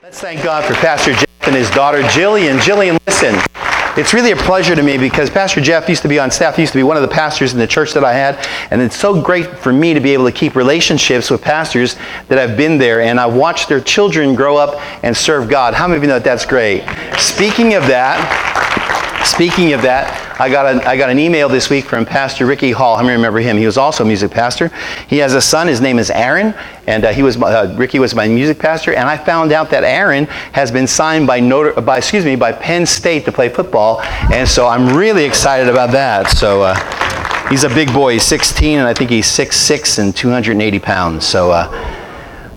Let's thank God for Pastor Jeff and his daughter Jillian. Jillian, listen, it's really a pleasure to me because Pastor Jeff used to be on staff, he used to be one of the pastors in the church that I had, and it's so great for me to be able to keep relationships with pastors that I've been there, and I've watched their children grow up and serve God. How many of you know that that's great? Speaking of that, speaking of that, I got, I got an email this week from Pastor Ricky Hall. Many remember him? He was also a music pastor. He has a son. His name is Aaron, and uh, he was uh, Ricky was my music pastor. And I found out that Aaron has been signed by Notre, by excuse me by Penn State to play football, and so I'm really excited about that. So. Uh, he's a big boy. He's 16, and I think he's 6'6 and 280 pounds. So uh,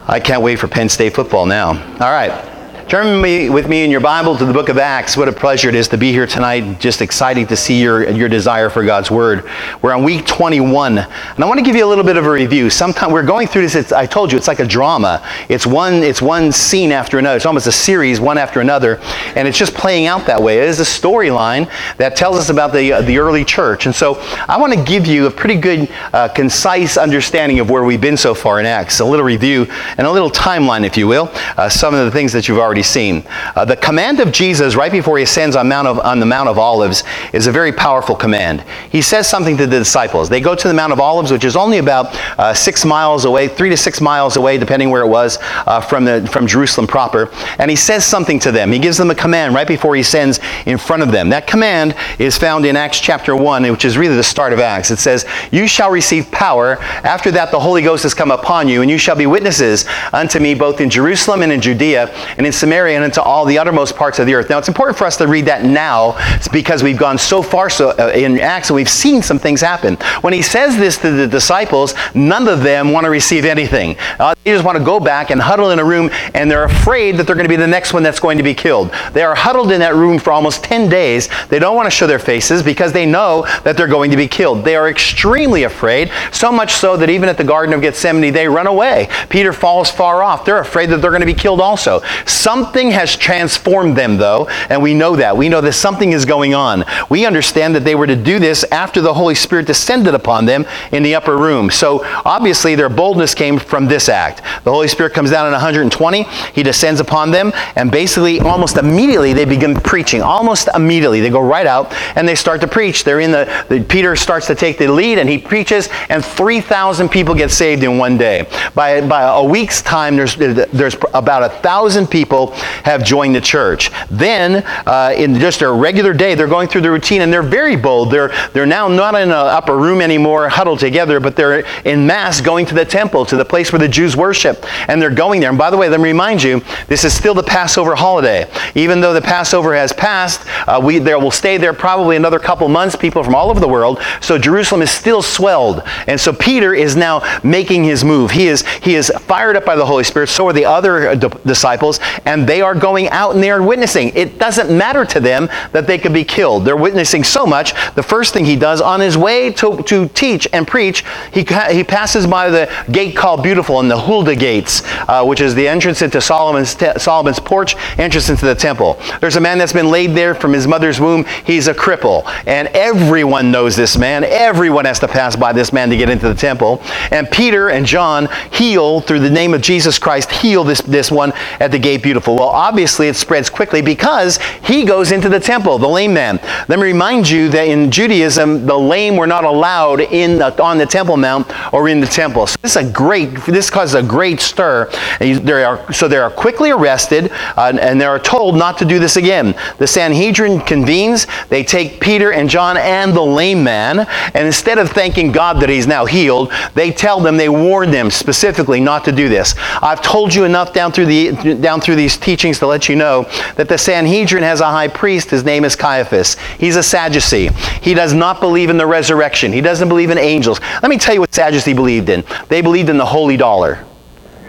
I can't wait for Penn State football now. All right. Turn me, with me in your Bible to the book of Acts. What a pleasure it is to be here tonight. Just exciting to see your, your desire for God's Word. We're on week 21. And I want to give you a little bit of a review. Sometimes we're going through this, I told you, it's like a drama. It's one, it's one scene after another. It's almost a series, one after another. And it's just playing out that way. It is a storyline that tells us about the, uh, the early church. And so I want to give you a pretty good, uh, concise understanding of where we've been so far in Acts. A little review and a little timeline, if you will. Uh, some of the things that you've already seen. Uh, the command of Jesus right before he ascends on, Mount of, on the Mount of Olives is a very powerful command. He says something to the disciples. They go to the Mount of Olives, which is only about uh, six miles away, three to six miles away, depending where it was, uh, from, the, from Jerusalem proper. And he says something to them. He gives them a command right before he sends in front of them. That command is found in Acts chapter 1, which is really the start of Acts. It says, You shall receive power. After that, the Holy Ghost has come upon you, and you shall be witnesses unto me both in Jerusalem and in Judea and in Samaria Samaria and into all the uttermost parts of the earth. Now, it's important for us to read that now because we've gone so far so, uh, in Acts and we've seen some things happen. When he says this to the disciples, none of them want to receive anything. Uh, they just want to go back and huddle in a room and they're afraid that they're going to be the next one that's going to be killed. They are huddled in that room for almost 10 days. They don't want to show their faces because they know that they're going to be killed. They are extremely afraid, so much so that even at the Garden of Gethsemane, they run away. Peter falls far off. They're afraid that they're going to be killed also. Some Something has transformed them, though, and we know that. We know that something is going on. We understand that they were to do this after the Holy Spirit descended upon them in the upper room. So obviously, their boldness came from this act. The Holy Spirit comes down in 120, He descends upon them, and basically, almost immediately, they begin preaching. Almost immediately, they go right out and they start to preach. They're in the, the Peter starts to take the lead, and he preaches, and 3,000 people get saved in one day. By, by a week's time, there's, there's about a thousand people have joined the church. Then, uh, in just a regular day, they're going through the routine and they're very bold. They're, they're now not in an upper room anymore, huddled together, but they're in mass going to the temple, to the place where the Jews worship. And they're going there. And by the way, let me remind you, this is still the Passover holiday. Even though the Passover has passed, uh, we there will stay there probably another couple months, people from all over the world. So Jerusalem is still swelled. And so Peter is now making his move. He is, he is fired up by the Holy Spirit. So are the other uh, disciples. And and they are going out and they are witnessing. It doesn't matter to them that they could be killed. They're witnessing so much. The first thing he does on his way to, to teach and preach, he, he passes by the gate called Beautiful and the Hulda Gates, uh, which is the entrance into Solomon's, Solomon's porch, entrance into the temple. There's a man that's been laid there from his mother's womb. He's a cripple. And everyone knows this man. Everyone has to pass by this man to get into the temple. And Peter and John heal, through the name of Jesus Christ, heal this, this one at the gate Beautiful. Well, obviously it spreads quickly because he goes into the temple, the lame man. Let me remind you that in Judaism, the lame were not allowed in the, on the Temple Mount or in the temple. So this is a great, this causes a great stir. They are, so they are quickly arrested uh, and they are told not to do this again. The Sanhedrin convenes. They take Peter and John and the lame man, and instead of thanking God that he's now healed, they tell them, they warn them specifically not to do this. I've told you enough down through the down through these teachings to let you know that the Sanhedrin has a high priest. His name is Caiaphas. He's a Sadducee. He does not believe in the resurrection. He doesn't believe in angels. Let me tell you what Sadducee believed in. They believed in the holy dollar.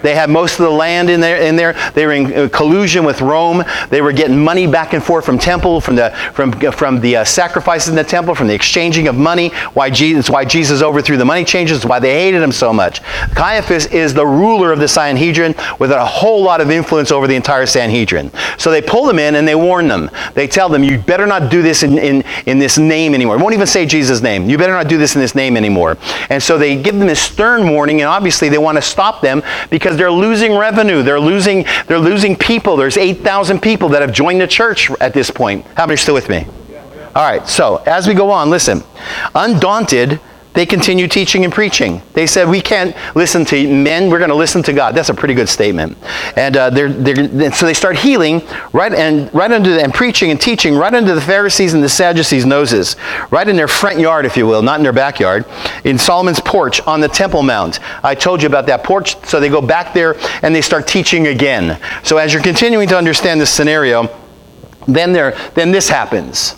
They had most of the land in there. In there, they were in uh, collusion with Rome. They were getting money back and forth from temple, from the from from the uh, sacrifices in the temple, from the exchanging of money. Why Jesus? Why Jesus overthrew the money changers? Why they hated him so much? Caiaphas is the ruler of the Sanhedrin with a whole lot of influence over the entire Sanhedrin. So they pull them in and they warn them. They tell them, "You better not do this in in, in this name anymore. It won't even say Jesus' name. You better not do this in this name anymore." And so they give them a stern warning, and obviously they want to stop them because because they're losing revenue. They're losing, they're losing people. There's 8,000 people that have joined the church at this point. How many are still with me? All right, so as we go on, listen. Undaunted, they continue teaching and preaching. They said, We can't listen to men, we're going to listen to God. That's a pretty good statement. And uh, they're, they're, so they start healing right, and, right under the, and preaching and teaching right under the Pharisees and the Sadducees' noses, right in their front yard, if you will, not in their backyard, in Solomon's porch on the Temple Mount. I told you about that porch, so they go back there and they start teaching again. So as you're continuing to understand this scenario, then, there, then this happens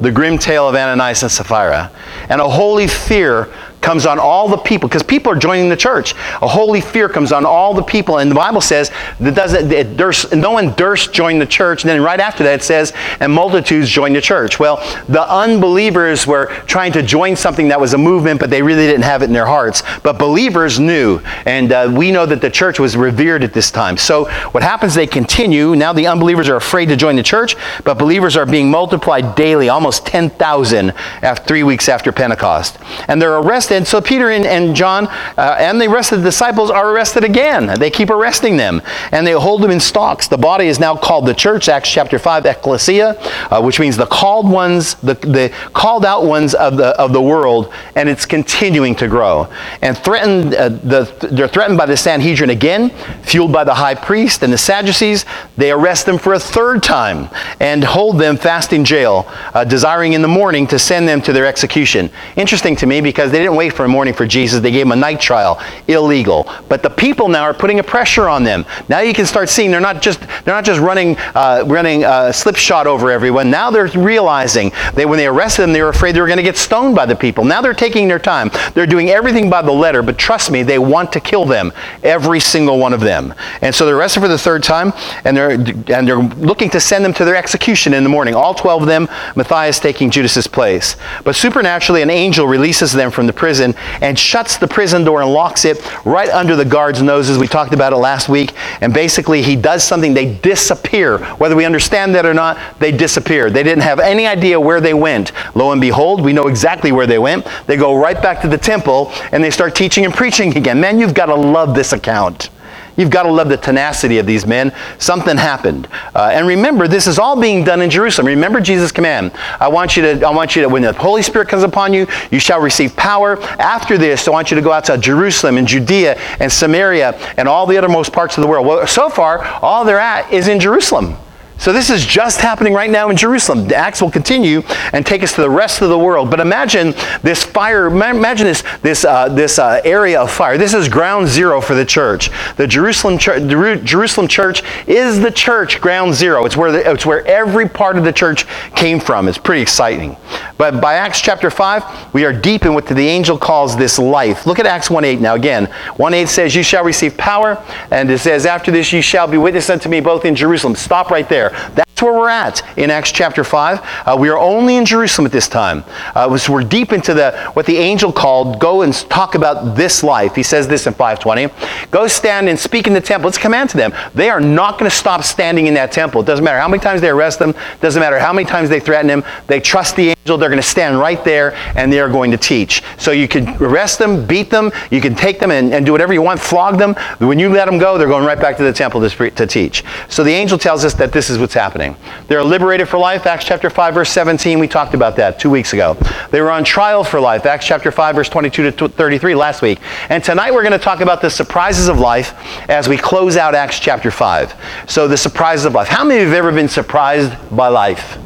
the grim tale of Ananias and Sapphira. And a holy fear comes on all the people because people are joining the church. A holy fear comes on all the people, and the Bible says that doesn't durst, no one durst join the church. And then right after that, it says, and multitudes joined the church. Well, the unbelievers were trying to join something that was a movement, but they really didn't have it in their hearts. But believers knew, and uh, we know that the church was revered at this time. So what happens? They continue. Now the unbelievers are afraid to join the church, but believers are being multiplied daily, almost 10,000 after three weeks after Pentecost, and they're arrested arrested. So Peter and, and John uh, and the rest of the disciples are arrested again. They keep arresting them and they hold them in stocks. The body is now called the church, Acts chapter 5, ecclesia, uh, which means the called ones, the, the called out ones of the, of the world, and it's continuing to grow. And threatened, uh, the, they're threatened by the Sanhedrin again, fueled by the high priest and the Sadducees. They arrest them for a third time and hold them fast in jail, uh, desiring in the morning to send them to their execution. Interesting to me because they didn't wait for a morning for Jesus. They gave him a night trial, illegal. But the people now are putting a pressure on them. Now you can start seeing they're not just they're not just running uh, running uh, slipshod over everyone. Now they're realizing that when they arrested them, they were afraid they were going to get stoned by the people. Now they're taking their time. They're doing everything by the letter. But trust me, they want to kill them, every single one of them. And so they're arrested for the third time, and they're and they're looking to send them to their execution in the morning. All twelve of them. Matthias taking Judas's place. But supernaturally, an angel releases them from the prison prison and shuts the prison door and locks it right under the guards' noses. We talked about it last week. And basically, he does something, they disappear. Whether we understand that or not, they disappear. They didn't have any idea where they went. Lo and behold, we know exactly where they went. They go right back to the temple and they start teaching and preaching again. Man, you've got to love this account. You've got to love the tenacity of these men. Something happened. Uh, and remember, this is all being done in Jerusalem. Remember Jesus' command. I want you to, I want you to, when the Holy Spirit comes upon you, you shall receive power. After this, I want you to go out to Jerusalem and Judea and Samaria and all the othermost parts of the world. Well, so far, all they're at is in Jerusalem. So this is just happening right now in Jerusalem. The Acts will continue and take us to the rest of the world. But imagine this fire. Imagine this this uh, this uh, area of fire. This is ground zero for the church. The Jerusalem church, the Jerusalem church is the church ground zero. It's where the, it's where every part of the church came from. It's pretty exciting. But by Acts chapter five, we are deep in what the angel calls this life. Look at Acts one eight now. Again, one eight says, "You shall receive power," and it says, "After this, you shall be witness unto me both in Jerusalem." Stop right there there. That's where we're at in Acts chapter 5. Uh, we are only in Jerusalem at this time. Uh, so we're deep into the what the angel called, go and talk about this life. He says this in 520. Go stand and speak in the temple. It's a command to them. They are not going to stop standing in that temple. It doesn't matter how many times they arrest them. Doesn't matter how many times they threaten him. They trust the angel. They're going to stand right there and they are going to teach. So you can arrest them, beat them. You can take them and, and do whatever you want, flog them. When you let them go, they're going right back to the temple to, to teach. So the angel tells us that this is what's happening. They're liberated for life, Acts chapter 5, verse 17. We talked about that two weeks ago. They were on trial for life, Acts chapter 5, verse 22 to 33 last week. And tonight we're going to talk about the surprises of life as we close out Acts chapter 5. So, the surprises of life. How many of you have ever been surprised by life?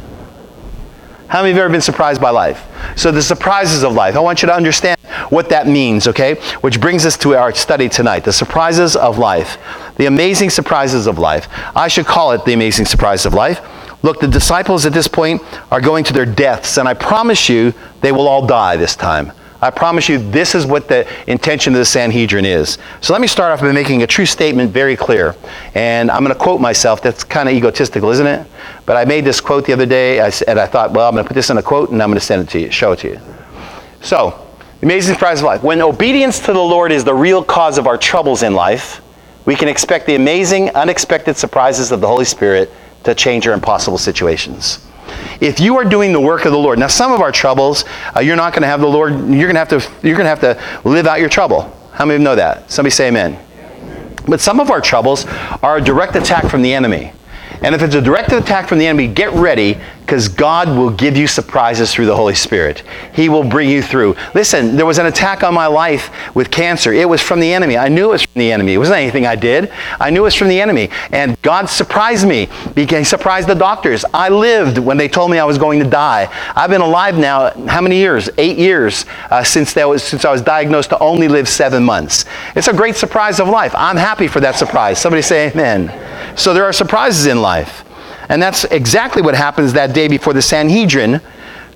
How many of you ever been surprised by life? So, the surprises of life. I want you to understand what that means, okay? Which brings us to our study tonight the surprises of life. The amazing surprises of life. I should call it the amazing surprise of life. Look, the disciples at this point are going to their deaths, and I promise you they will all die this time. I promise you this is what the intention of the Sanhedrin is. So let me start off by making a true statement very clear. And I'm going to quote myself. That's kind of egotistical, isn't it? But I made this quote the other day, and I thought, well, I'm going to put this in a quote, and I'm going to send it to you, show it to you. So, amazing surprise of life. When obedience to the Lord is the real cause of our troubles in life, we can expect the amazing, unexpected surprises of the Holy Spirit to change our impossible situations. If you are doing the work of the Lord, now some of our troubles, uh, you're not going to have the Lord. You're going to have to. You're going to have to live out your trouble. How many know that? Somebody say Amen. But some of our troubles are a direct attack from the enemy. And if it's a direct attack from the enemy, get ready because God will give you surprises through the Holy Spirit. He will bring you through. Listen, there was an attack on my life with cancer. It was from the enemy. I knew it was from the enemy. It wasn't anything I did. I knew it was from the enemy. And God surprised me. He surprised the doctors. I lived when they told me I was going to die. I've been alive now, how many years? Eight years uh, since, was, since I was diagnosed to only live seven months. It's a great surprise of life. I'm happy for that surprise. Somebody say amen. So there are surprises in life. And that's exactly what happens that day before the Sanhedrin,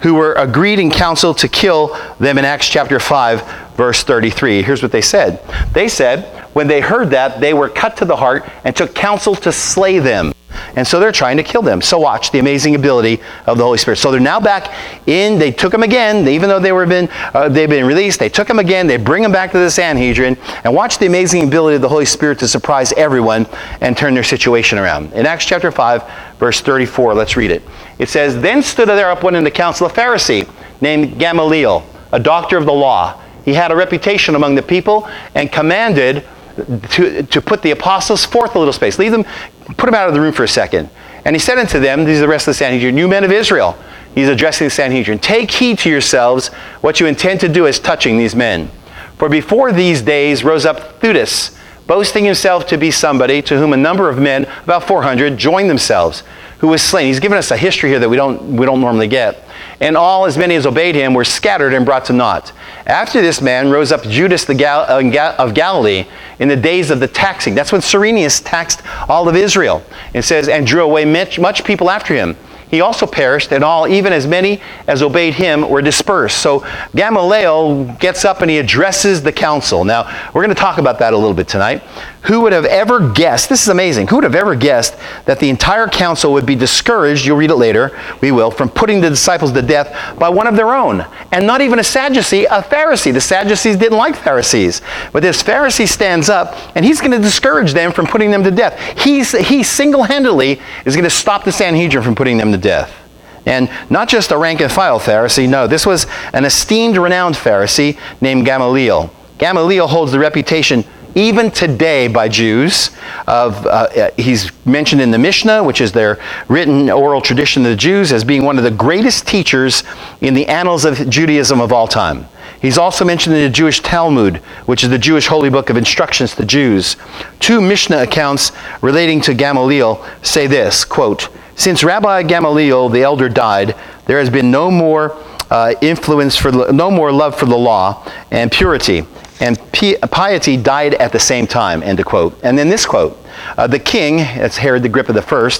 who were agreed in council to kill them in Acts chapter 5, verse 33. Here's what they said They said, when they heard that, they were cut to the heart and took counsel to slay them. And so they're trying to kill them. So watch the amazing ability of the Holy Spirit. So they're now back in. They took them again, even though they were been uh, they've been released. They took them again. They bring them back to the Sanhedrin, and watch the amazing ability of the Holy Spirit to surprise everyone and turn their situation around. In Acts chapter five, verse thirty-four, let's read it. It says, "Then stood there up one in the council a Pharisee named Gamaliel, a doctor of the law. He had a reputation among the people and commanded." To, to put the apostles forth a little space. Leave them, put them out of the room for a second. And he said unto them, these are the rest of the Sanhedrin, you men of Israel. He's addressing the Sanhedrin. Take heed to yourselves what you intend to do as touching these men. For before these days rose up Theudas, boasting himself to be somebody to whom a number of men, about 400, joined themselves, who was slain. He's given us a history here that we don't, we don't normally get. And all, as many as obeyed him, were scattered and brought to naught. After this man rose up Judas the Gal- uh, of Galilee in the days of the taxing. That's when Cyrenius taxed all of Israel. It says, and drew away much, much people after him. He also perished, and all, even as many as obeyed him, were dispersed. So Gamaliel gets up and he addresses the council. Now, we're going to talk about that a little bit tonight. Who would have ever guessed, this is amazing, who would have ever guessed that the entire council would be discouraged, you'll read it later, we will, from putting the disciples to death by one of their own? And not even a Sadducee, a Pharisee. The Sadducees didn't like Pharisees. But this Pharisee stands up and he's going to discourage them from putting them to death. He's, he single handedly is going to stop the Sanhedrin from putting them to death. And not just a rank and file Pharisee, no, this was an esteemed, renowned Pharisee named Gamaliel. Gamaliel holds the reputation even today by Jews. Of, uh, he's mentioned in the Mishnah, which is their written oral tradition of the Jews, as being one of the greatest teachers in the annals of Judaism of all time. He's also mentioned in the Jewish Talmud, which is the Jewish holy book of instructions to the Jews. Two Mishnah accounts relating to Gamaliel say this, quote, Since Rabbi Gamaliel the elder died, there has been no more uh, influence for no more love for the law and purity and piety died at the same time, end of quote. And then this quote uh, The king, that's Herod the Agrippa I,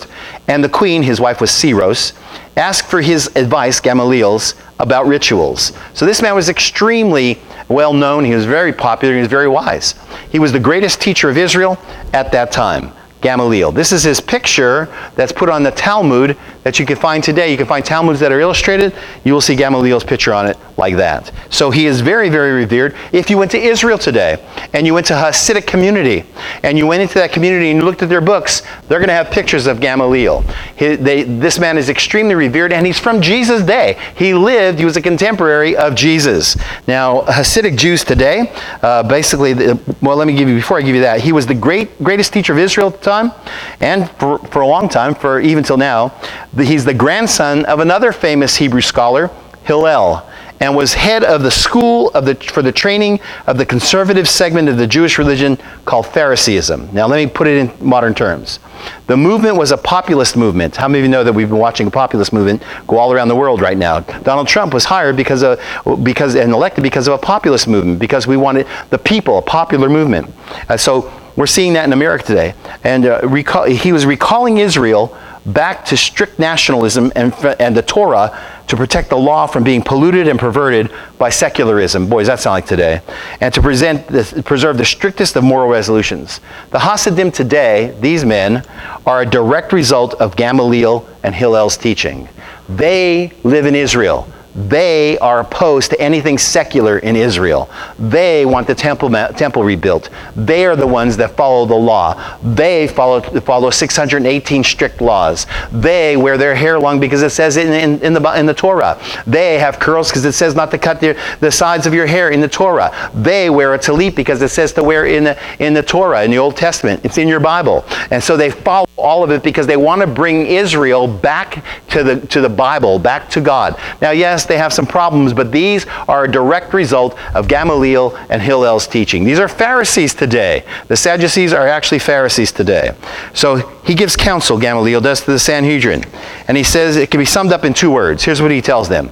and the queen, his wife was Syros, asked for his advice, Gamaliel's, about rituals. So this man was extremely well known. He was very popular. He was very wise. He was the greatest teacher of Israel at that time. Gamaliel. This is his picture that's put on the Talmud that you can find today. You can find Talmuds that are illustrated. You will see Gamaliel's picture on it like that. So he is very, very revered. If you went to Israel today and you went to a Hasidic community and you went into that community and you looked at their books, they're going to have pictures of Gamaliel. He, they, this man is extremely revered and he's from Jesus' day. He lived, he was a contemporary of Jesus. Now, Hasidic Jews today, uh, basically, well, let me give you, before I give you that, he was the great, greatest teacher of Israel the time and for, for a long time, for even till now, he's the grandson of another famous Hebrew scholar, Hillel, and was head of the school of the, for the training of the conservative segment of the Jewish religion called Phariseeism. Now, let me put it in modern terms. The movement was a populist movement. How many of you know that we've been watching a populist movement go all around the world right now? Donald Trump was hired because of, because, and elected because of a populist movement, because we wanted the people, a popular movement. Uh, so we're seeing that in America today. And uh, recall, he was recalling Israel back to strict nationalism and, and the Torah to protect the law from being polluted and perverted by secularism. Boys, that sounds like today. And to present preserve the strictest of moral resolutions. The Hasidim today, these men, are a direct result of Gamaliel and Hillel's teaching. They live in Israel. They are opposed to anything secular in Israel. They want the temple, temple rebuilt. They are the ones that follow the law. They follow, follow 618 strict laws. They wear their hair long because it says in, in, in the, in the Torah. They have curls because it says not to cut their, the sides of your hair in the Torah. They wear a tallit because it says to wear in the, in the Torah, in the Old Testament. It's in your Bible. And so they follow all of it because they want to bring Israel back to the, to the Bible, back to God. Now, yes, they have some problems, but these are a direct result of Gamaliel and Hillel's teaching. These are Pharisees today. The Sadducees are actually Pharisees today. So he gives counsel, Gamaliel does to the Sanhedrin. And he says it can be summed up in two words. Here's what he tells them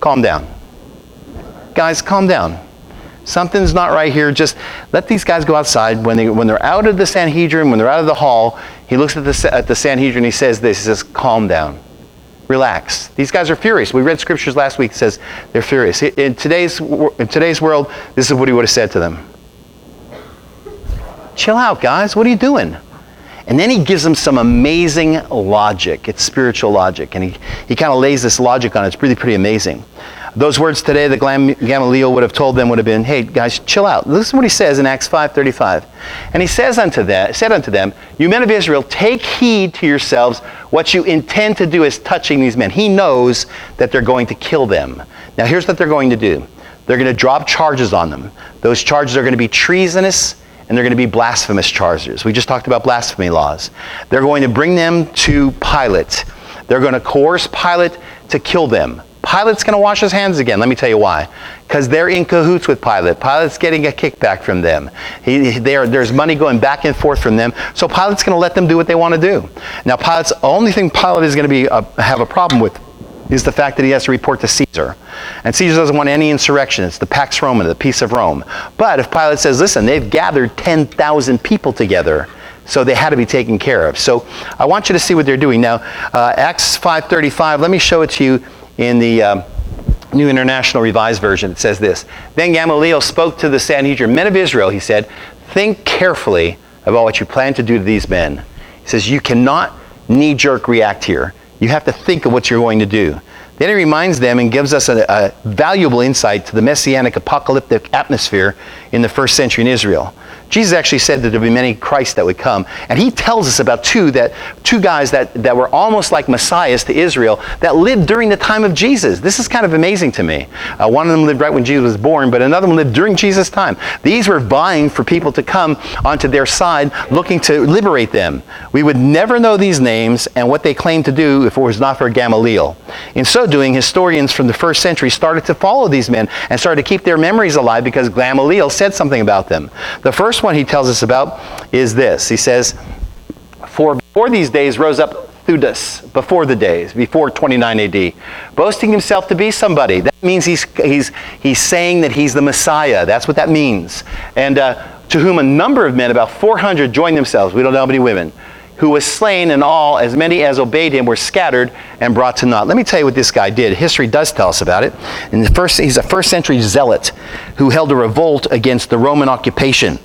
Calm down. Guys, calm down. Something's not right here. Just let these guys go outside. When, they, when they're out of the Sanhedrin, when they're out of the hall, he looks at the, at the Sanhedrin he says this. He says, Calm down. Relax. These guys are furious. We read scriptures last week says they're furious. In today's, in today's world, this is what he would have said to them Chill out, guys. What are you doing? And then he gives them some amazing logic. It's spiritual logic. And he, he kind of lays this logic on it. It's really pretty amazing. Those words today that Gamaliel would have told them would have been, hey, guys, chill out. Listen to what he says in Acts 5.35. And he says unto them, said unto them, You men of Israel, take heed to yourselves. What you intend to do is touching these men. He knows that they're going to kill them. Now, here's what they're going to do. They're going to drop charges on them. Those charges are going to be treasonous and they're going to be blasphemous charges. We just talked about blasphemy laws. They're going to bring them to Pilate. They're going to coerce Pilate to kill them. Pilate's going to wash his hands again. Let me tell you why. Because they're in cahoots with Pilate. Pilate's getting a kickback from them. He, are, there's money going back and forth from them. So Pilate's going to let them do what they want to do. Now, Pilate's only thing Pilate is going to be uh, have a problem with is the fact that he has to report to Caesar. And Caesar doesn't want any insurrection. It's the Pax Romana, the peace of Rome. But if Pilate says, listen, they've gathered 10,000 people together, so they had to be taken care of. So I want you to see what they're doing. Now, uh, Acts 5.35, let me show it to you in the um, New International Revised Version, it says this Then Gamaliel spoke to the Sanhedrin, men of Israel, he said, Think carefully about what you plan to do to these men. He says, You cannot knee jerk react here. You have to think of what you're going to do. Then he reminds them and gives us a, a valuable insight to the messianic apocalyptic atmosphere in the first century in Israel. Jesus actually said that there would be many Christ that would come. And he tells us about two that two guys that, that were almost like messiahs to Israel that lived during the time of Jesus. This is kind of amazing to me. Uh, one of them lived right when Jesus was born, but another one lived during Jesus' time. These were vying for people to come onto their side, looking to liberate them. We would never know these names and what they claimed to do if it was not for Gamaliel. In so doing, historians from the first century started to follow these men and started to keep their memories alive because Gamaliel said something about them. The first one he tells us about is this. He says, For before these days rose up Theudas, before the days, before 29 AD, boasting himself to be somebody. That means he's, he's, he's saying that he's the Messiah. That's what that means. And uh, to whom a number of men, about 400, joined themselves. We don't know how many women who was slain, and all, as many as obeyed him, were scattered and brought to naught. Let me tell you what this guy did. History does tell us about it. In the first, he's a first century zealot who held a revolt against the Roman occupation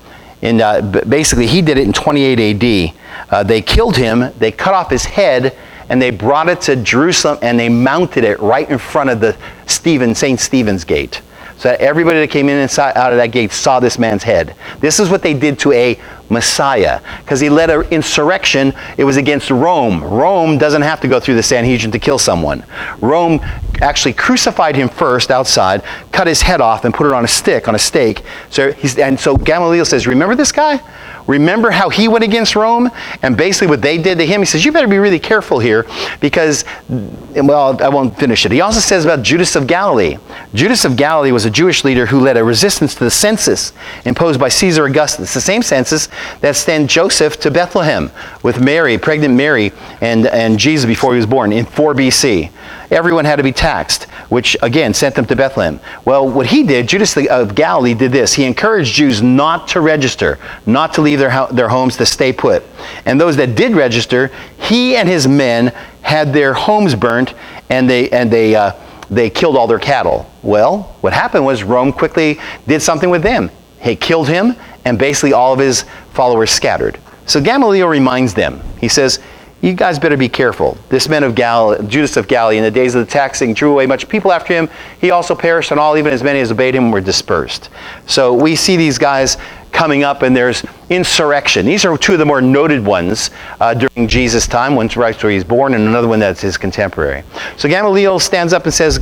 in, uh, basically, he did it in 28 AD. Uh, they killed him, they cut off his head, and they brought it to Jerusalem and they mounted it right in front of the Stephen, St. Stephen's gate. So that everybody that came in inside, out of that gate saw this man's head. This is what they did to a Messiah because he led an insurrection. It was against Rome. Rome doesn't have to go through the Sanhedrin to kill someone. Rome actually crucified him first outside, cut his head off, and put it on a stick, on a stake. So and so Gamaliel says, Remember this guy? Remember how he went against Rome? And basically what they did to him, he says, you better be really careful here because, well, I won't finish it. He also says about Judas of Galilee. Judas of Galilee was a Jewish leader who led a resistance to the census imposed by Caesar Augustus, the same census that sent Joseph to Bethlehem with Mary, pregnant Mary, and, and Jesus before he was born in 4 BC everyone had to be taxed, which again sent them to Bethlehem. Well, what he did, Judas of Galilee did this. He encouraged Jews not to register, not to leave their, their homes, to stay put. And those that did register, he and his men had their homes burnt and they, and they, uh, they killed all their cattle. Well, what happened was Rome quickly did something with them. He killed him, and basically all of his followers scattered. So Gamaliel reminds them. He says, you guys better be careful. This man of Gal, Judas of Galilee, in the days of the taxing, drew away much people after him. He also perished, and all, even as many as obeyed him, were dispersed. So we see these guys coming up, and there's insurrection. These are two of the more noted ones uh, during Jesus' time. One's right where he's born, and another one that's his contemporary. So Gamaliel stands up and says,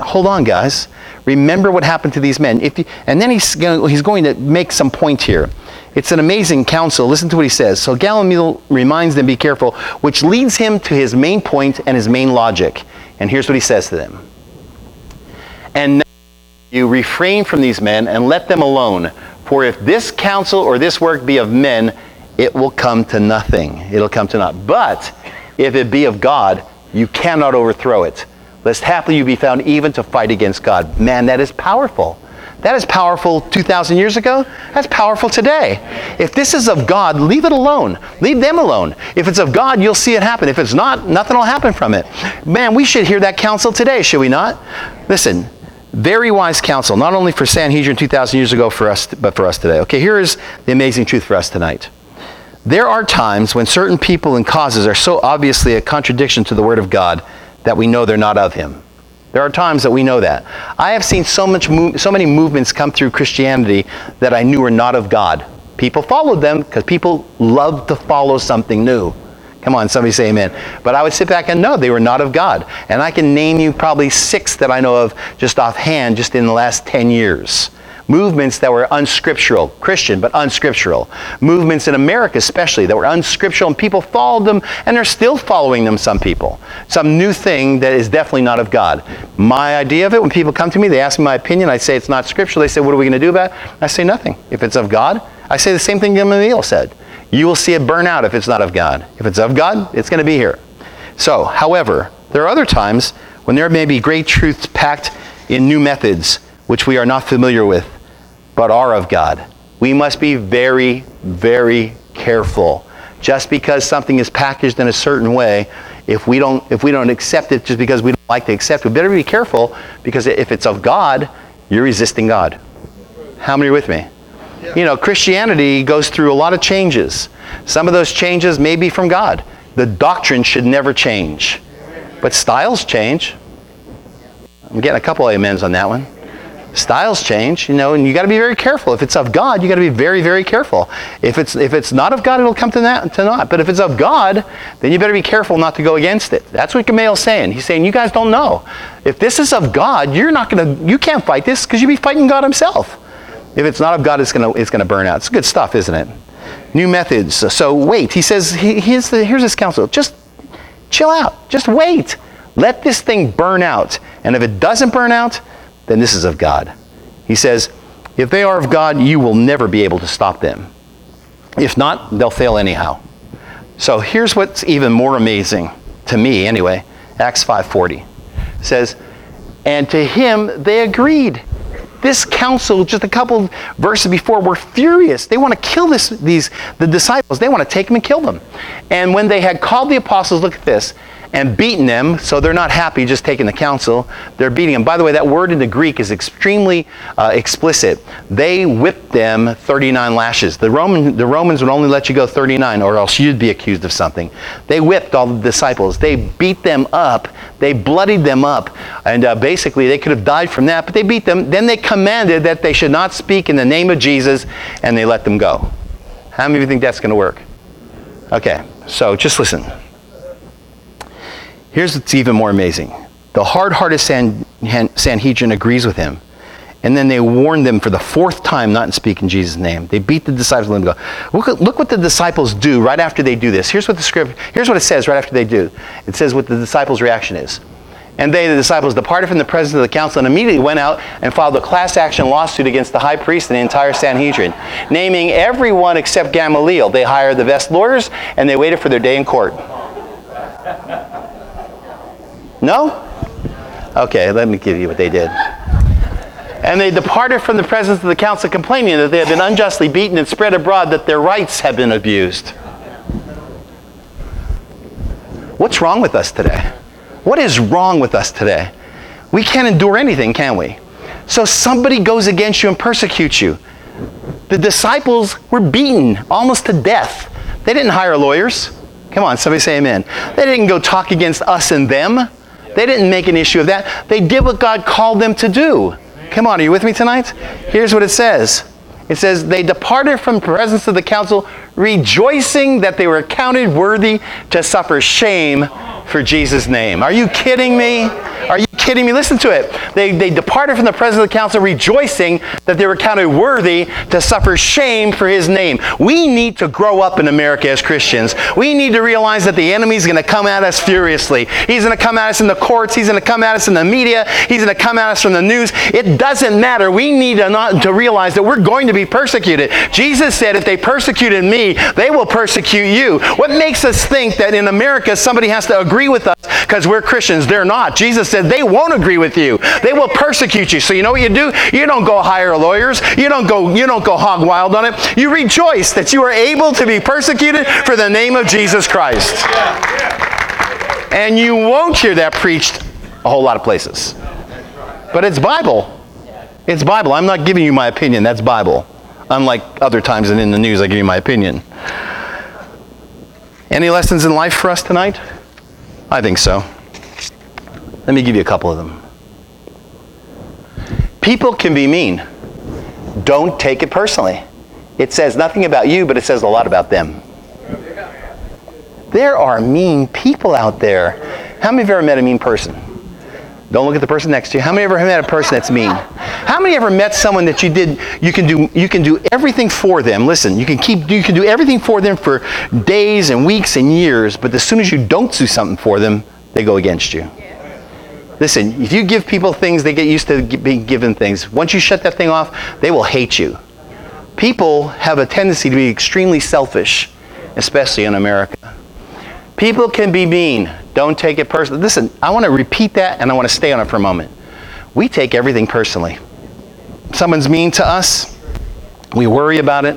"Hold on, guys. Remember what happened to these men." If you, and then he's going, he's going to make some point here. It's an amazing counsel. Listen to what he says. So Gamaliel reminds them, be careful, which leads him to his main point and his main logic. And here's what he says to them. And now you refrain from these men and let them alone. For if this counsel or this work be of men, it will come to nothing. It'll come to naught. But if it be of God, you cannot overthrow it. Lest haply you be found even to fight against God. Man, that is powerful. That is powerful 2,000 years ago. That's powerful today. If this is of God, leave it alone. Leave them alone. If it's of God, you'll see it happen. If it's not, nothing will happen from it. Man, we should hear that counsel today, should we not? Listen, very wise counsel, not only for Sanhedrin 2,000 years ago for us, but for us today. Okay, here is the amazing truth for us tonight. There are times when certain people and causes are so obviously a contradiction to the Word of God that we know they're not of Him. There are times that we know that. I have seen so, much so many movements come through Christianity that I knew were not of God. People followed them because people love to follow something new. Come on, somebody say amen. But I would sit back and know they were not of God. And I can name you probably six that I know of just offhand, just in the last 10 years movements that were unscriptural, Christian, but unscriptural. Movements in America, especially, that were unscriptural, and people followed them, and they're still following them, some people. Some new thing that is definitely not of God. My idea of it, when people come to me, they ask me my opinion, I say it's not scriptural. They say, What are we going to do about it? I say, Nothing. If it's of God, I say the same thing Gamaliel said. You will see it burn out if it's not of God. If it's of God, it's going to be here. So, however, there are other times when there may be great truths packed in new methods which we are not familiar with but are of God. We must be very, very careful. Just because something is packaged in a certain way, if we don't, if we don't accept it just because we don't like to accept it, we better be careful because if it's of God, you're resisting God. How many are with me? You know, Christianity goes through a lot of changes. Some of those changes may be from God. The doctrine should never change. But styles change. I'm getting a couple of amens on that one styles change, you know, and you got to be very careful. If it's of God, you got to be very, very careful. If it's if it's not of God, it'll come to that to naught. But if it's of God, then you better be careful not to go against it. That's what Gamaliel's saying. He's saying you guys don't know. If this is of God, you're not gonna you can't fight this because you'd be fighting God Himself. If it's not of God, it's gonna it's gonna burn out. It's good stuff, isn't it? New methods. So wait. He says he, here's the, here's his counsel. Just chill out. Just wait. Let this thing burn out. And if it doesn't burn out, then this is of God. He says, if they are of God, you will never be able to stop them. If not, they'll fail anyhow. So here's what's even more amazing to me anyway. Acts 5:40 says, "And to him they agreed." This council, just a couple verses before, were furious. They want to kill this, these the disciples. They want to take them and kill them. And when they had called the apostles, look at this, and beaten them, so they're not happy just taking the counsel. They're beating them. By the way, that word in the Greek is extremely uh, explicit. They whipped them 39 lashes. The, Roman, the Romans would only let you go 39, or else you'd be accused of something. They whipped all the disciples. They beat them up. They bloodied them up. And uh, basically, they could have died from that, but they beat them. Then they commanded that they should not speak in the name of Jesus, and they let them go. How many of you think that's going to work? Okay, so just listen. Here's what's even more amazing the hard hearted San, Sanhedrin agrees with him. And then they warn them for the fourth time not to speak in Jesus' name. They beat the disciples and go. Look, look what the disciples do right after they do this. Here's what the script, here's what it says right after they do. It says what the disciples' reaction is. And they, the disciples, departed from the presence of the council and immediately went out and filed a class action lawsuit against the high priest and the entire Sanhedrin, naming everyone except Gamaliel. They hired the best lawyers and they waited for their day in court. No? Okay, let me give you what they did. And they departed from the presence of the council, complaining that they had been unjustly beaten and spread abroad that their rights had been abused. What's wrong with us today? What is wrong with us today? We can't endure anything, can we? So somebody goes against you and persecutes you. The disciples were beaten almost to death. They didn't hire lawyers. Come on, somebody say amen. They didn't go talk against us and them. They didn't make an issue of that. They did what God called them to do. Come on, are you with me tonight? Here's what it says. It says, They departed from the presence of the council, rejoicing that they were counted worthy to suffer shame for Jesus' name. Are you kidding me? Are you kidding me? Listen to it. They, they departed from the presence of the council rejoicing that they were counted worthy to suffer shame for his name. We need to grow up in America as Christians. We need to realize that the enemy is going to come at us furiously. He's going to come at us in the courts. He's going to come at us in the media. He's going to come at us from the news. It doesn't matter. We need to, not, to realize that we're going to be persecuted. Jesus said, if they persecuted me, they will persecute you. What makes us think that in America somebody has to agree with us because we're Christians? They're not. Jesus said they won't agree with you. They will persecute you. So you know what you do? You don't go hire lawyers. You don't go you don't go hog wild on it. You rejoice that you are able to be persecuted for the name of Jesus Christ. And you won't hear that preached a whole lot of places. But it's Bible. It's Bible. I'm not giving you my opinion. That's Bible. Unlike other times and in the news I give you my opinion. Any lessons in life for us tonight? I think so. Let me give you a couple of them. People can be mean. Don't take it personally. It says nothing about you, but it says a lot about them. There are mean people out there. How many of you ever met a mean person? Don't look at the person next to you. How many ever met a person that's mean? How many ever met someone that you did you can do you can do everything for them. Listen, you can keep you can do everything for them for days and weeks and years, but as soon as you don't do something for them, they go against you. Listen, if you give people things, they get used to being given things. Once you shut that thing off, they will hate you. People have a tendency to be extremely selfish, especially in America. People can be mean. Don't take it personally. Listen, I want to repeat that and I want to stay on it for a moment. We take everything personally. Someone's mean to us, we worry about it,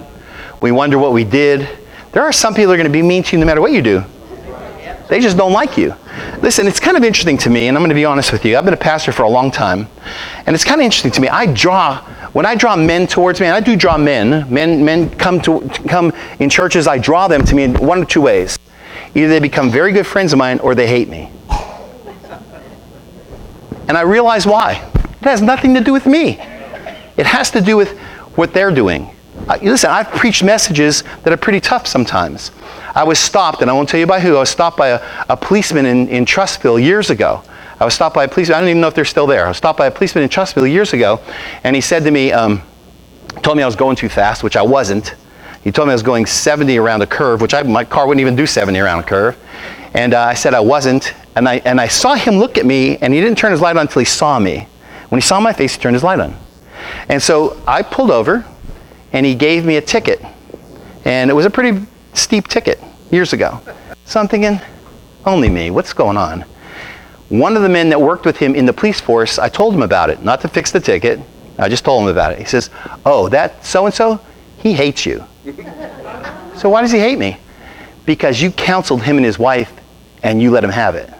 we wonder what we did. There are some people who are going to be mean to you no matter what you do. They just don't like you. Listen, it's kind of interesting to me, and I'm going to be honest with you. I've been a pastor for a long time, and it's kind of interesting to me. I draw when I draw men towards me, and I do draw men. Men, men come to come in churches. I draw them to me in one of two ways. Either they become very good friends of mine, or they hate me. And I realize why. It has nothing to do with me. It has to do with what they're doing. Uh, listen, I've preached messages that are pretty tough sometimes. I was stopped, and I won't tell you by who, I was stopped by a, a policeman in, in Trussville years ago. I was stopped by a policeman, I don't even know if they're still there. I was stopped by a policeman in Trussville years ago, and he said to me, um, told me I was going too fast, which I wasn't. He told me I was going 70 around a curve, which I, my car wouldn't even do 70 around a curve. And uh, I said I wasn't, and I, and I saw him look at me, and he didn't turn his light on until he saw me. When he saw my face, he turned his light on. And so I pulled over, and he gave me a ticket. And it was a pretty steep ticket years ago. So I'm thinking, only me, what's going on? One of the men that worked with him in the police force, I told him about it, not to fix the ticket. I just told him about it. He says, Oh, that so and so, he hates you. so why does he hate me? Because you counseled him and his wife and you let him have it.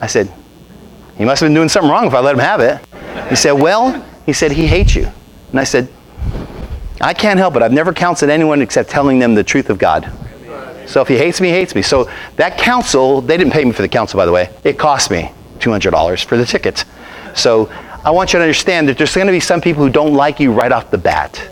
I said, He must have been doing something wrong if I let him have it. He said, Well, he said, He hates you. And I said, I can't help it. I've never counseled anyone except telling them the truth of God. So if he hates me, he hates me. So that counsel, they didn't pay me for the counsel, by the way. It cost me $200 for the ticket. So I want you to understand that there's going to be some people who don't like you right off the bat.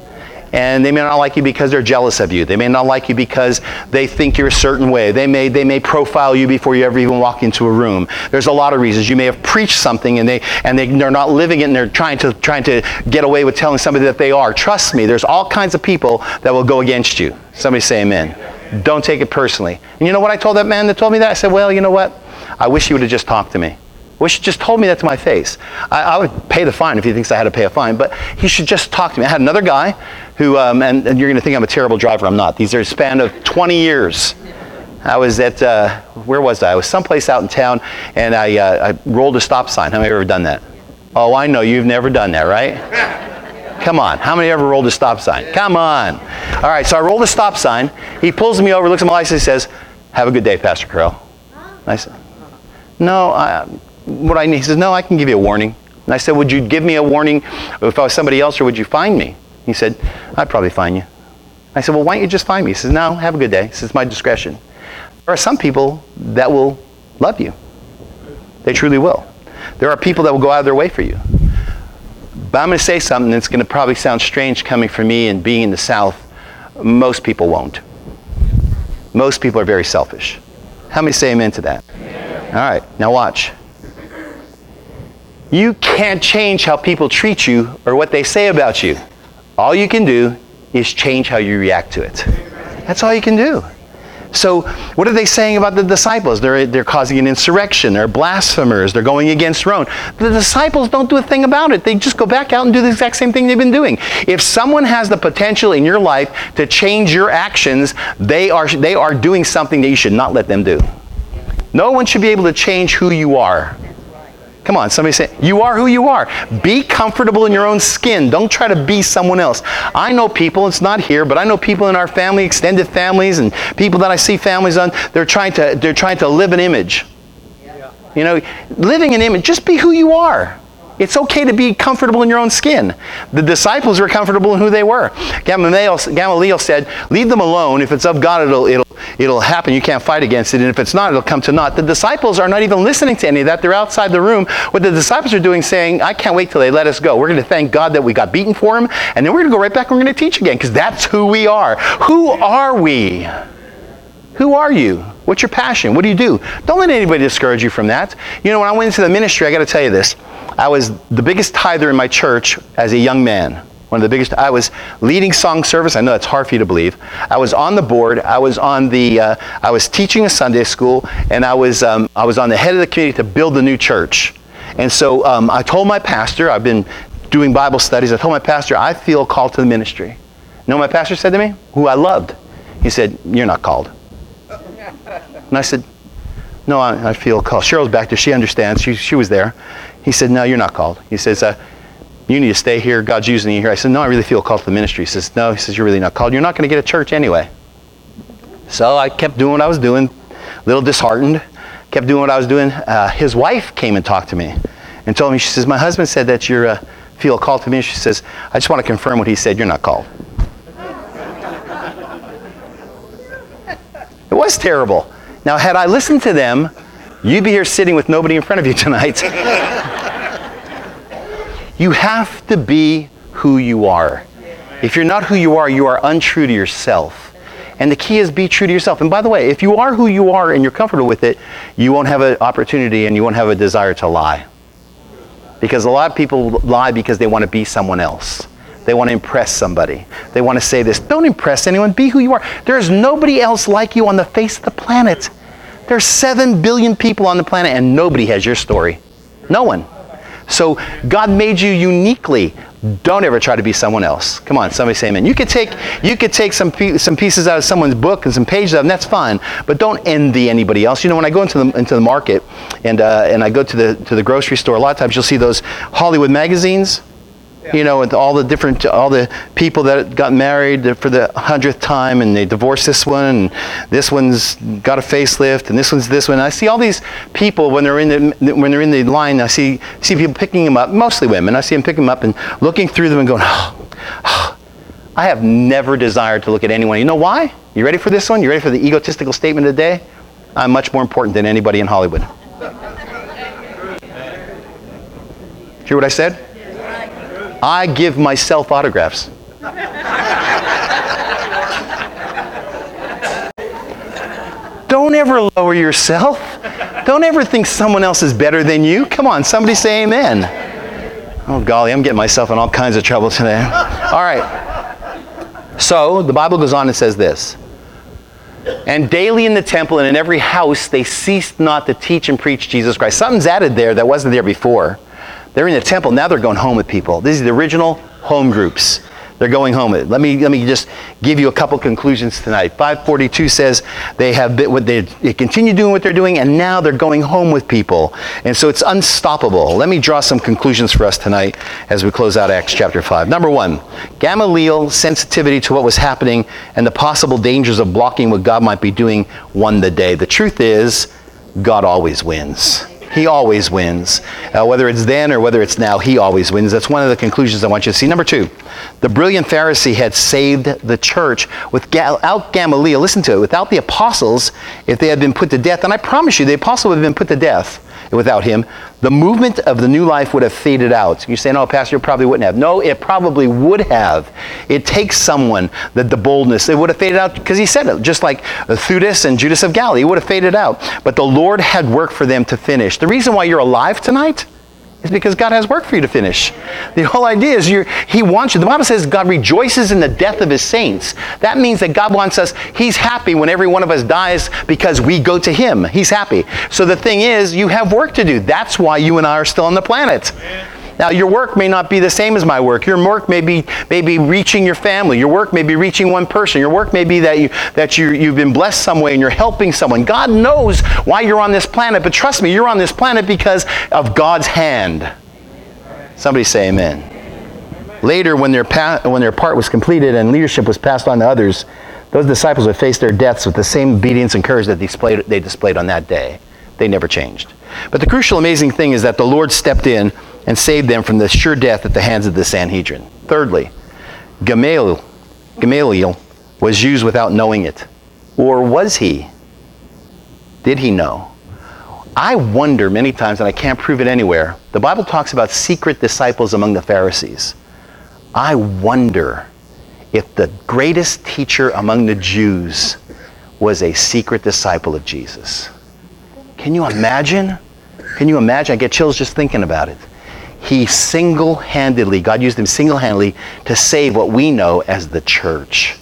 And they may not like you because they're jealous of you. They may not like you because they think you're a certain way. They may, they may profile you before you ever even walk into a room. There's a lot of reasons. You may have preached something and, they, and they, they're not living it and they're trying to, trying to get away with telling somebody that they are. Trust me, there's all kinds of people that will go against you. Somebody say amen. Don't take it personally. And you know what I told that man that told me that? I said, well, you know what? I wish you would have just talked to me. Wish just told me that to my face. I, I, would pay the fine if he thinks I had to pay a fine, but he should just talk to me. I had another guy who, um, and, and, you're going to think I'm a terrible driver. I'm not. These are a span of 20 years. I was at, uh, where was I? I was someplace out in town, and I, uh, I rolled a stop sign. How many have ever done that? Oh, I know. You've never done that, right? Come on. How many ever rolled a stop sign? Come on. All right, so I rolled a stop sign. He pulls me over, looks at my license, says, Have a good day, Pastor Correll. I said, No, I, what I need. He says, No, I can give you a warning. And I said, Would you give me a warning if I was somebody else, or would you find me? He said, I'd probably find you. I said, Well, why don't you just find me? He says, No, have a good day. He says, My discretion. there are some people that will love you. They truly will. There are people that will go out of their way for you. But I'm going to say something that's going to probably sound strange coming from me and being in the South. Most people won't. Most people are very selfish. How many say amen to that? All right, now watch. You can't change how people treat you or what they say about you. All you can do is change how you react to it. That's all you can do. So, what are they saying about the disciples? They're, they're causing an insurrection. They're blasphemers. They're going against Rome. The disciples don't do a thing about it. They just go back out and do the exact same thing they've been doing. If someone has the potential in your life to change your actions, they are, they are doing something that you should not let them do. No one should be able to change who you are. Come on, somebody say, you are who you are. Be comfortable in your own skin. Don't try to be someone else. I know people, it's not here, but I know people in our family, extended families, and people that I see families on, they're trying to, they're trying to live an image. You know, living an image, just be who you are. It's okay to be comfortable in your own skin. The disciples were comfortable in who they were. Gamaliel, Gamaliel said, Leave them alone. If it's of God, it'll, it'll, it'll happen. You can't fight against it. And if it's not, it'll come to naught. The disciples are not even listening to any of that. They're outside the room. What the disciples are doing, saying, I can't wait till they let us go. We're going to thank God that we got beaten for him. And then we're going to go right back and we're going to teach again because that's who we are. Who are we? Who are you? What's your passion? What do you do? Don't let anybody discourage you from that. You know, when I went into the ministry, I got to tell you this. I was the biggest tither in my church as a young man. One of the biggest. I was leading song service. I know it's hard for you to believe. I was on the board. I was on the. Uh, I was teaching a Sunday school, and I was um, I was on the head of the committee to build the new church. And so um, I told my pastor. I've been doing Bible studies. I told my pastor I feel called to the ministry. You know what my pastor said to me? Who I loved. He said, "You're not called." And I said, "No, I, I feel called." Cheryl's back there. She understands. She she was there. He said, No, you're not called. He says, uh, You need to stay here. God's using you here. I said, No, I really feel called to the ministry. He says, No, he says, You're really not called. You're not going to get a church anyway. So I kept doing what I was doing, a little disheartened, kept doing what I was doing. Uh, his wife came and talked to me and told me, She says, My husband said that you're. uh, feel called to me. She says, I just want to confirm what he said. You're not called. Was terrible. Now, had I listened to them, You'd be here sitting with nobody in front of you tonight. you have to be who you are. If you're not who you are, you are untrue to yourself. And the key is be true to yourself. And by the way, if you are who you are and you're comfortable with it, you won't have an opportunity and you won't have a desire to lie. Because a lot of people lie because they want to be someone else. They want to impress somebody. They want to say this. Don't impress anyone. Be who you are. There's nobody else like you on the face of the planet. There's 7 billion people on the planet and nobody has your story. No one. So God made you uniquely. Don't ever try to be someone else. Come on, somebody say amen. You could take, you could take some, some pieces out of someone's book and some pages of them, that's fine. But don't envy anybody else. You know, when I go into the, into the market and, uh, and I go to the, to the grocery store, a lot of times you'll see those Hollywood magazines you know, with all the different, all the people that got married for the hundredth time, and they divorced this one, and this one's got a facelift, and this one's this one. I see all these people when they're in the when they're in the line. I see see people picking them up, mostly women. I see them picking them up and looking through them and going, oh, oh. I have never desired to look at anyone. You know why? You ready for this one? You ready for the egotistical statement of the day? I'm much more important than anybody in Hollywood. Hear what I said? I give myself autographs. Don't ever lower yourself. Don't ever think someone else is better than you. Come on, somebody say amen. Oh, golly, I'm getting myself in all kinds of trouble today. All right. So the Bible goes on and says this And daily in the temple and in every house they ceased not to teach and preach Jesus Christ. Something's added there that wasn't there before. They're in the temple. Now they're going home with people. These are the original home groups. They're going home. Let me, let me just give you a couple conclusions tonight. 542 says they have been, what they, they continue doing what they're doing, and now they're going home with people. And so it's unstoppable. Let me draw some conclusions for us tonight as we close out Acts chapter 5. Number one, Gamaliel's sensitivity to what was happening and the possible dangers of blocking what God might be doing won the day. The truth is, God always wins. He always wins. Uh, whether it's then or whether it's now, he always wins. That's one of the conclusions I want you to see. Number two, the brilliant Pharisee had saved the church without Gamaliel. Listen to it. Without the apostles, if they had been put to death, and I promise you, the apostle would have been put to death without him, the movement of the new life would have faded out. You say, no, oh, Pastor, it probably wouldn't have. No, it probably would have. It takes someone that the boldness, it would have faded out because he said it, just like Theudas and Judas of Galilee, it would have faded out. But the Lord had work for them to finish. The reason why you're alive tonight is because God has work for you to finish. The whole idea is He wants you. The Bible says God rejoices in the death of His saints. That means that God wants us, He's happy when every one of us dies because we go to Him. He's happy. So the thing is, you have work to do. That's why you and I are still on the planet. Now, your work may not be the same as my work. Your work may be, may be reaching your family. Your work may be reaching one person. Your work may be that, you, that you, you've been blessed some way and you're helping someone. God knows why you're on this planet, but trust me, you're on this planet because of God's hand. Somebody say amen. Later, when their, pa- when their part was completed and leadership was passed on to others, those disciples would face their deaths with the same obedience and courage that displayed, they displayed on that day. They never changed. But the crucial, amazing thing is that the Lord stepped in and saved them from the sure death at the hands of the Sanhedrin. Thirdly, Gamaliel, Gamaliel was used without knowing it. Or was he? Did he know? I wonder many times, and I can't prove it anywhere. The Bible talks about secret disciples among the Pharisees. I wonder if the greatest teacher among the Jews was a secret disciple of Jesus. Can you imagine? Can you imagine? I get chills just thinking about it he single handedly, God used him single handedly to save what we know as the church.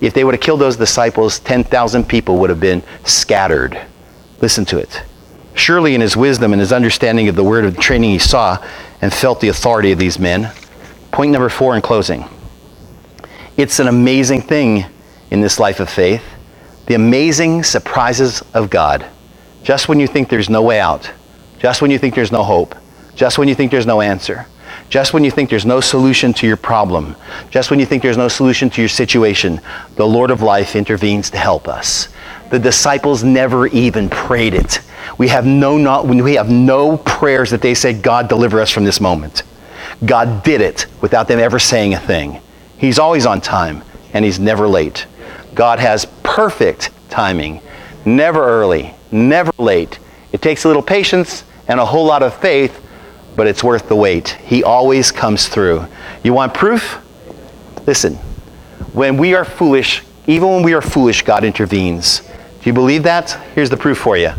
If they would have killed those disciples, 10,000 people would have been scattered. Listen to it. Surely, in his wisdom and his understanding of the word of training, he saw and felt the authority of these men. Point number four in closing. It's an amazing thing in this life of faith the amazing surprises of God. Just when you think there's no way out, just when you think there's no hope, just when you think there's no answer, just when you think there's no solution to your problem, just when you think there's no solution to your situation, the Lord of life intervenes to help us. The disciples never even prayed it. We have no, not, we have no prayers that they say, God, deliver us from this moment. God did it without them ever saying a thing. He's always on time and he's never late. God has perfect timing, never early, never late. It takes a little patience and a whole lot of faith but it's worth the wait. He always comes through. You want proof? Listen, when we are foolish, even when we are foolish, God intervenes. Do you believe that? Here's the proof for you.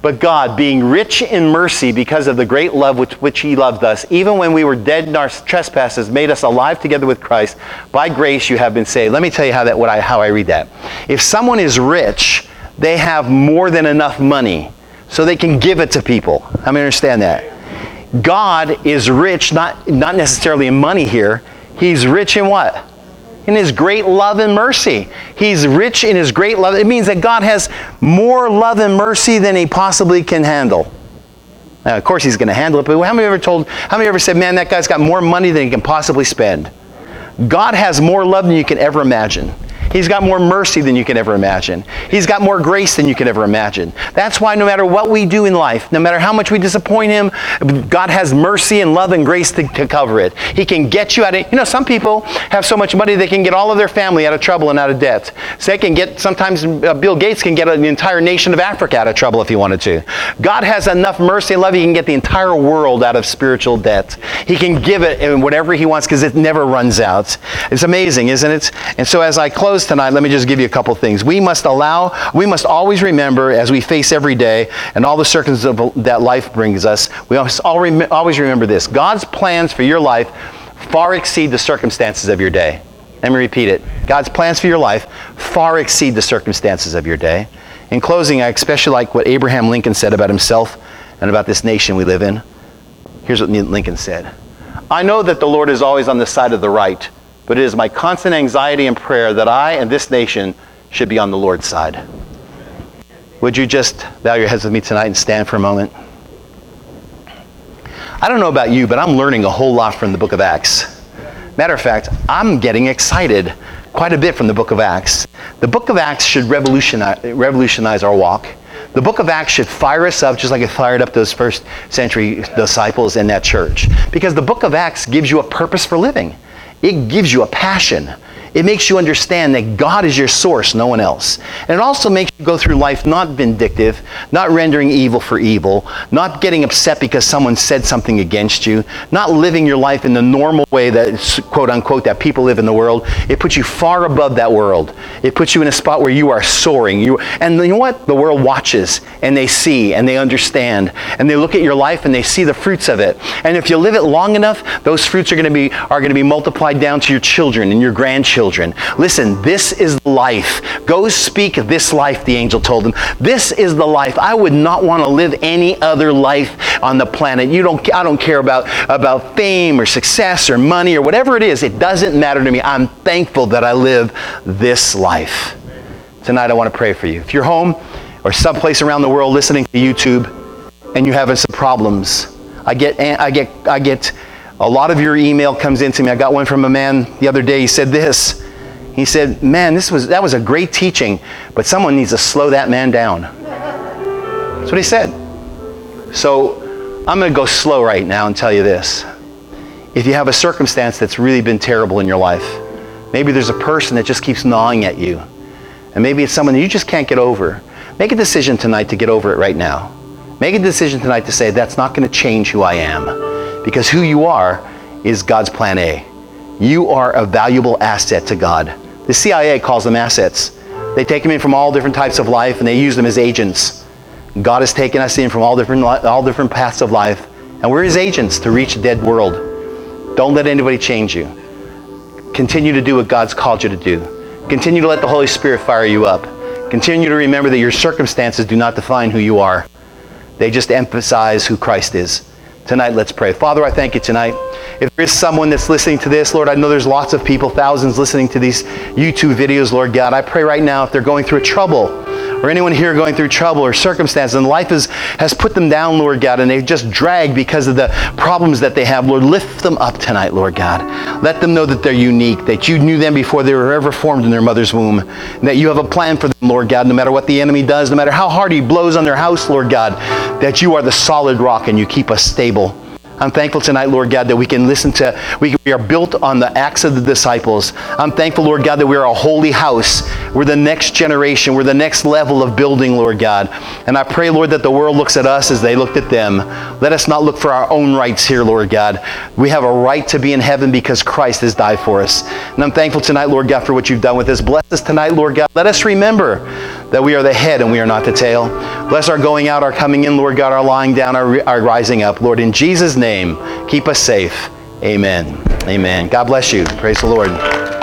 But God, being rich in mercy because of the great love with which He loved us, even when we were dead in our trespasses, made us alive together with Christ. By grace you have been saved. Let me tell you how, that, what I, how I read that. If someone is rich, they have more than enough money, so they can give it to people. How many understand that? God is rich, not, not necessarily in money here. He's rich in what? In his great love and mercy. He's rich in his great love. It means that God has more love and mercy than he possibly can handle. Now, of course, he's going to handle it, but how many ever told, how many ever said, man, that guy's got more money than he can possibly spend? God has more love than you can ever imagine. He's got more mercy than you can ever imagine. He's got more grace than you can ever imagine. That's why no matter what we do in life, no matter how much we disappoint Him, God has mercy and love and grace to, to cover it. He can get you out of, you know, some people have so much money they can get all of their family out of trouble and out of debt. So they can get, sometimes uh, Bill Gates can get an entire nation of Africa out of trouble if he wanted to. God has enough mercy and love, He can get the entire world out of spiritual debt. He can give it in whatever He wants because it never runs out. It's amazing, isn't it? And so as I close, close tonight, let me just give you a couple things. We must allow, we must always remember as we face every day and all the circumstances that life brings us, we must always remember this God's plans for your life far exceed the circumstances of your day. Let me repeat it. God's plans for your life far exceed the circumstances of your day. In closing, I especially like what Abraham Lincoln said about himself and about this nation we live in. Here's what Lincoln said I know that the Lord is always on the side of the right but it is my constant anxiety and prayer that I and this nation should be on the Lord's side. Would you just bow your heads with me tonight and stand for a moment? I don't know about you, but I'm learning a whole lot from the book of Acts. Matter of fact, I'm getting excited quite a bit from the book of Acts. The book of Acts should revolutionize, revolutionize our walk. The book of Acts should fire us up just like it fired up those first century disciples in that church. Because the book of Acts gives you a purpose for living, it gives you a passion. It makes you understand that God is your source, no one else. And it also makes you go through life not vindictive, not rendering evil for evil, not getting upset because someone said something against you, not living your life in the normal way that, quote unquote, that people live in the world. It puts you far above that world. It puts you in a spot where you are soaring. You, and you know what? The world watches and they see and they understand and they look at your life and they see the fruits of it. And if you live it long enough, those fruits are going to be, are going to be multiplied down to your children and your grandchildren children. Listen, this is life. Go speak this life, the angel told them. This is the life. I would not want to live any other life on the planet. You don't, I don't care about, about fame or success or money or whatever it is. It doesn't matter to me. I'm thankful that I live this life. Tonight I want to pray for you. If you're home or someplace around the world listening to YouTube and you're having some problems, I get, I get, I get a lot of your email comes into me. I got one from a man the other day. He said this. He said, "Man, this was that was a great teaching, but someone needs to slow that man down." That's what he said. So, I'm going to go slow right now and tell you this. If you have a circumstance that's really been terrible in your life, maybe there's a person that just keeps gnawing at you, and maybe it's someone you just can't get over. Make a decision tonight to get over it right now. Make a decision tonight to say, that's not going to change who I am because who you are is God's plan A. You are a valuable asset to God. The CIA calls them assets. They take them in from all different types of life and they use them as agents. God has taken us in from all different, all different paths of life, and we're His agents to reach a dead world. Don't let anybody change you. Continue to do what God's called you to do. Continue to let the Holy Spirit fire you up. Continue to remember that your circumstances do not define who you are, they just emphasize who Christ is. Tonight, let's pray. Father, I thank you tonight. If there is someone that's listening to this, Lord, I know there's lots of people, thousands listening to these YouTube videos, Lord God. I pray right now if they're going through a trouble, or anyone here going through trouble or circumstances and life is, has put them down, Lord God, and they've just dragged because of the problems that they have, Lord, lift them up tonight, Lord God. Let them know that they're unique, that you knew them before they were ever formed in their mother's womb, that you have a plan for them, Lord God, no matter what the enemy does, no matter how hard he blows on their house, Lord God, that you are the solid rock and you keep us stable. I'm thankful tonight, Lord God, that we can listen to, we, we are built on the acts of the disciples. I'm thankful, Lord God, that we are a holy house. We're the next generation. We're the next level of building, Lord God. And I pray, Lord, that the world looks at us as they looked at them. Let us not look for our own rights here, Lord God. We have a right to be in heaven because Christ has died for us. And I'm thankful tonight, Lord God, for what you've done with us. Bless us tonight, Lord God. Let us remember that we are the head and we are not the tail. Bless our going out, our coming in, Lord God, our lying down, our, our rising up. Lord, in Jesus' name, keep us safe. Amen. Amen. God bless you. Praise the Lord.